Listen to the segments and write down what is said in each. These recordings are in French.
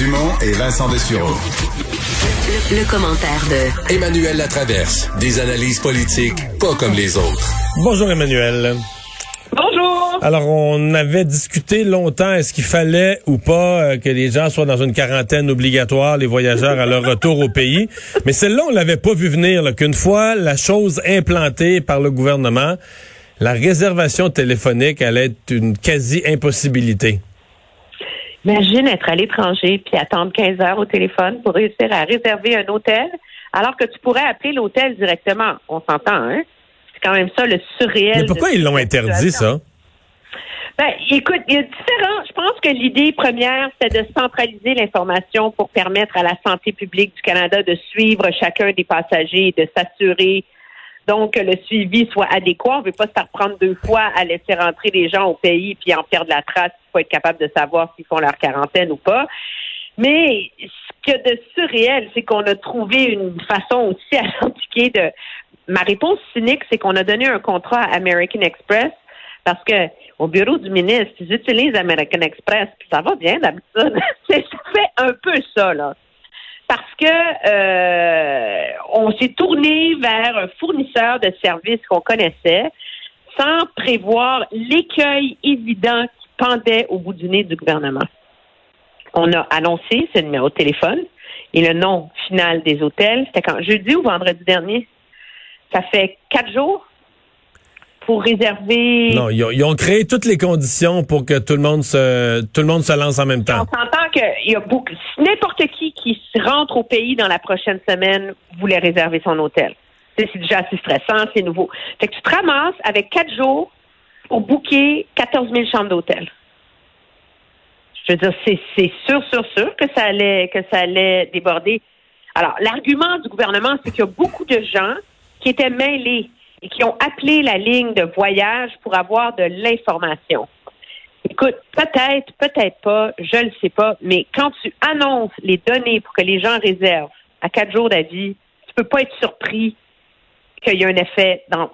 Dumont et Vincent Dessureau. Le, le commentaire de Emmanuel Latraverse. Des analyses politiques pas comme les autres. Bonjour Emmanuel. Bonjour. Alors, on avait discuté longtemps, est-ce qu'il fallait ou pas euh, que les gens soient dans une quarantaine obligatoire, les voyageurs, à leur retour au pays. Mais celle-là, on l'avait pas vu venir, qu'une fois la chose implantée par le gouvernement, la réservation téléphonique allait être une quasi-impossibilité. Imagine être à l'étranger puis attendre 15 heures au téléphone pour réussir à réserver un hôtel, alors que tu pourrais appeler l'hôtel directement. On s'entend, hein? C'est quand même ça le surréel. Mais pourquoi ils l'ont interdit, ça? Ben, écoute, il y a différents. Je pense que l'idée première, c'était de centraliser l'information pour permettre à la santé publique du Canada de suivre chacun des passagers et de s'assurer donc que le suivi soit adéquat. On ne veut pas se faire prendre deux fois à laisser rentrer les gens au pays puis en perdre la trace. Il faut être capable de savoir s'ils font leur quarantaine ou pas. Mais ce a de surréel, c'est qu'on a trouvé une façon aussi alambiquée de. Ma réponse cynique, c'est qu'on a donné un contrat à American Express parce que au bureau du ministre, ils utilisent American Express, puis ça va bien d'habitude. Ça fait un peu ça, là. Parce que euh, on s'est tourné vers un fournisseur de services qu'on connaissait sans prévoir l'écueil évident qui pendait au bout du nez du gouvernement. On a annoncé ce numéro de téléphone et le nom final des hôtels. C'était quand jeudi ou vendredi dernier? Ça fait quatre jours pour réserver. Non, ils ont, ils ont créé toutes les conditions pour que tout le monde se, tout le monde se lance en même On temps. s'entend N'importe qui qui rentre au pays dans la prochaine semaine voulait réserver son hôtel. C'est déjà assez stressant, c'est nouveau. Fait que tu te ramasses avec quatre jours pour booker 14 000 chambres d'hôtel. Je veux dire, c'est sûr, sûr, sûr que ça allait que ça allait déborder. Alors, l'argument du gouvernement, c'est qu'il y a beaucoup de gens qui étaient mêlés et qui ont appelé la ligne de voyage pour avoir de l'information. Écoute, peut-être, peut-être pas, je ne sais pas, mais quand tu annonces les données pour que les gens réservent à quatre jours d'avis, tu peux pas être surpris qu'il y a un effet dans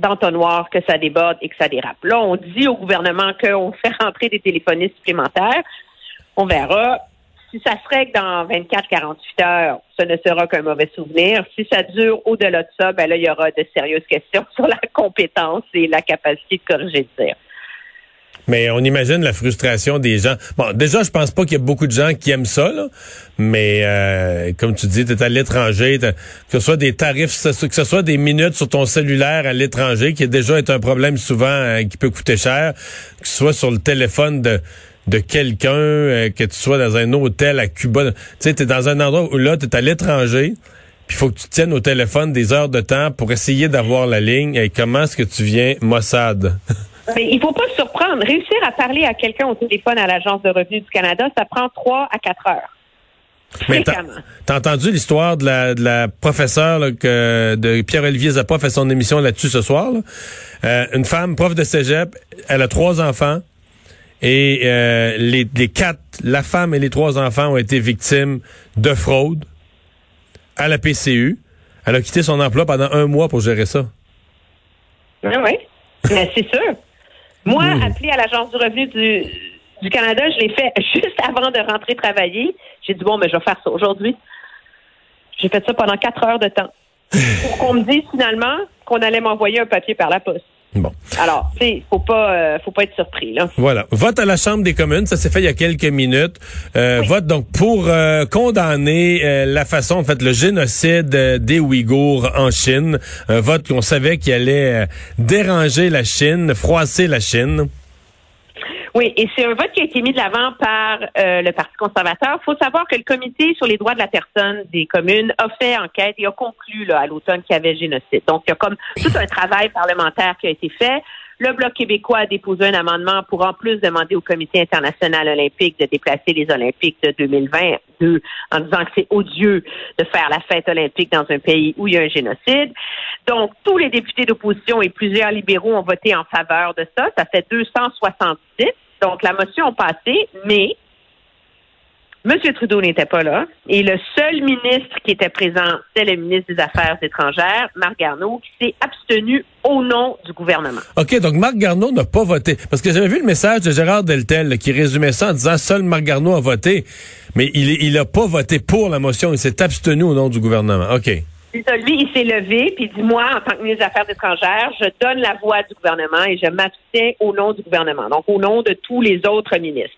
d'entonnoir, que ça déborde et que ça dérape. Là, on dit au gouvernement qu'on fait rentrer des téléphonistes supplémentaires. On verra. Si ça se règle dans 24-48 heures, ce ne sera qu'un mauvais souvenir. Si ça dure au-delà de ça, ben là, il y aura de sérieuses questions sur la compétence et la capacité de corriger le tir. Mais on imagine la frustration des gens. Bon, déjà, je pense pas qu'il y a beaucoup de gens qui aiment ça, là. Mais euh, comme tu dis, tu à l'étranger, que ce soit des tarifs, que ce soit des minutes sur ton cellulaire à l'étranger, qui déjà est un problème souvent euh, qui peut coûter cher, que ce soit sur le téléphone de de quelqu'un, euh, que tu sois dans un hôtel à Cuba. Tu sais, tu es dans un endroit où là, tu es à l'étranger, puis il faut que tu tiennes au téléphone des heures de temps pour essayer d'avoir la ligne. Et comment est-ce que tu viens Mossad? Mais il faut pas se surprendre. Réussir à parler à quelqu'un au téléphone à l'Agence de revenus du Canada, ça prend trois à quatre heures. Mais t'as entendu l'histoire de la, de la professeure là, que de Pierre-Olivier Zappa fait son émission là-dessus ce soir. là? Euh, une femme, prof de cégep, elle a trois enfants et euh, les, les quatre, la femme et les trois enfants ont été victimes de fraude à la PCU. Elle a quitté son emploi pendant un mois pour gérer ça. Ah oui, Mais c'est sûr. Moi, Hmm. appeler à l'Agence du revenu du, du Canada, je l'ai fait juste avant de rentrer travailler. J'ai dit, bon, mais je vais faire ça aujourd'hui. J'ai fait ça pendant quatre heures de temps. Pour qu'on me dise finalement qu'on allait m'envoyer un papier par la poste. Bon. Alors, tu sais, faut pas, euh, faut pas être surpris, là. Voilà. Vote à la Chambre des communes, ça s'est fait il y a quelques minutes. Euh, Vote donc pour euh, condamner euh, la façon, en fait, le génocide euh, des Ouïghours en Chine. Un vote qu'on savait qui allait euh, déranger la Chine, froisser la Chine. Oui, et c'est un vote qui a été mis de l'avant par euh, le Parti conservateur. Il faut savoir que le Comité sur les droits de la personne des communes a fait enquête et a conclu à l'automne qu'il y avait génocide. Donc, il y a comme tout un travail parlementaire qui a été fait. Le Bloc québécois a déposé un amendement pour en plus demander au Comité international olympique de déplacer les Olympiques de 2022 en disant que c'est odieux de faire la fête olympique dans un pays où il y a un génocide. Donc, tous les députés d'opposition et plusieurs libéraux ont voté en faveur de ça. Ça fait 266. Donc, la motion a passé, mais M. Trudeau n'était pas là et le seul ministre qui était présent, c'était le ministre des Affaires étrangères, Marc Garneau, qui s'est abstenu au nom du gouvernement. OK, donc Marc Garneau n'a pas voté. Parce que j'avais vu le message de Gérard Deltel qui résumait ça en disant seul Marc Garneau a voté, mais il n'a pas voté pour la motion, il s'est abstenu au nom du gouvernement. OK. Lui, il s'est levé, puis dit, moi, en tant que ministre des Affaires étrangères, je donne la voix du gouvernement et je m'abstiens au nom du gouvernement, donc au nom de tous les autres ministres.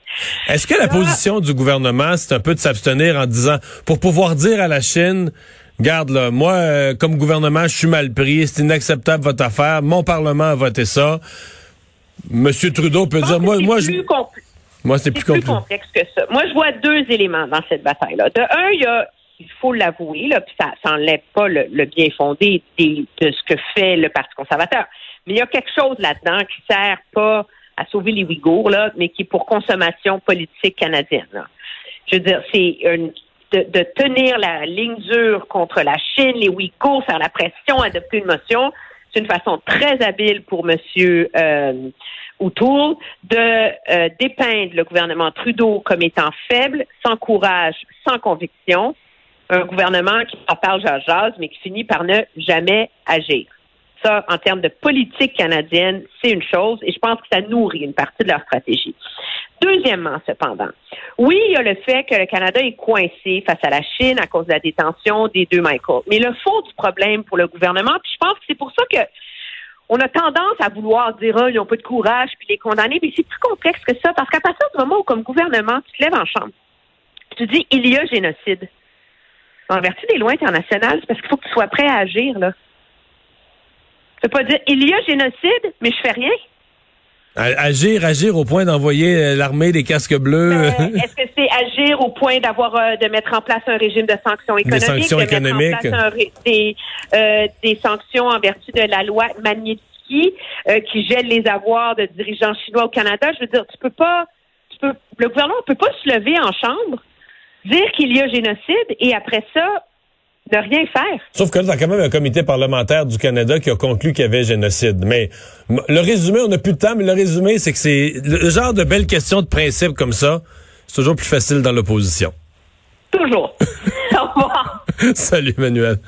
Est-ce que la position du gouvernement, c'est un peu de s'abstenir en disant, pour pouvoir dire à la Chine, garde là, moi, euh, comme gouvernement, je suis mal pris, c'est inacceptable votre affaire, mon Parlement a voté ça. Monsieur Trudeau peut dire, moi, moi, je... Moi, c'est plus, plus complexe que ça. Moi, je vois deux éléments dans cette bataille-là. De un, il y a il faut l'avouer, là, puis ça n'enlève pas le, bien fondé de ce que fait le Parti conservateur. Mais il y a quelque chose là-dedans qui sert pas à sauver les Ouïghours, là, mais qui est pour consommation politique canadienne. Je veux dire, c'est de, tenir la ligne dure contre la Chine, les Ouïghours, faire la pression, adopter une motion. C'est une façon très habile pour M. Euh, de euh, dépeindre le gouvernement Trudeau comme étant faible, sans courage, sans conviction, un gouvernement qui en parle jazz, mais qui finit par ne jamais agir. Ça, en termes de politique canadienne, c'est une chose et je pense que ça nourrit une partie de leur stratégie. Deuxièmement, cependant, oui, il y a le fait que le Canada est coincé face à la Chine à cause de la détention des deux Michael. Mais le fond du problème pour le gouvernement, puis je pense que c'est pour ça que on a tendance à vouloir dire ah, ils n'ont pas de courage puis les condamner, mais c'est plus complexe que ça parce qu'à partir du moment où, comme gouvernement, tu te lèves en chambre, tu dis il y a génocide en vertu des lois internationales, c'est parce qu'il faut que tu sois prêt à agir, là. Tu peux pas dire, il y a génocide, mais je fais rien. Agir, agir au point d'envoyer euh, l'armée des casques bleus. Euh, est-ce que c'est agir au point d'avoir euh, de mettre en place un régime de sanctions économiques, des sanctions économiques, des, sanctions en vertu de la loi Magnitsky qui gèle les avoirs de dirigeants chinois au Canada? Je veux dire, tu peux pas, tu peux, le gouvernement ne peut pas se lever en chambre dire qu'il y a génocide et après ça, ne rien faire. Sauf que là, a quand même un comité parlementaire du Canada qui a conclu qu'il y avait génocide. Mais le résumé, on n'a plus de temps, mais le résumé, c'est que c'est le genre de belles questions de principe comme ça, c'est toujours plus facile dans l'opposition. Toujours. Au revoir. Salut, Manuel.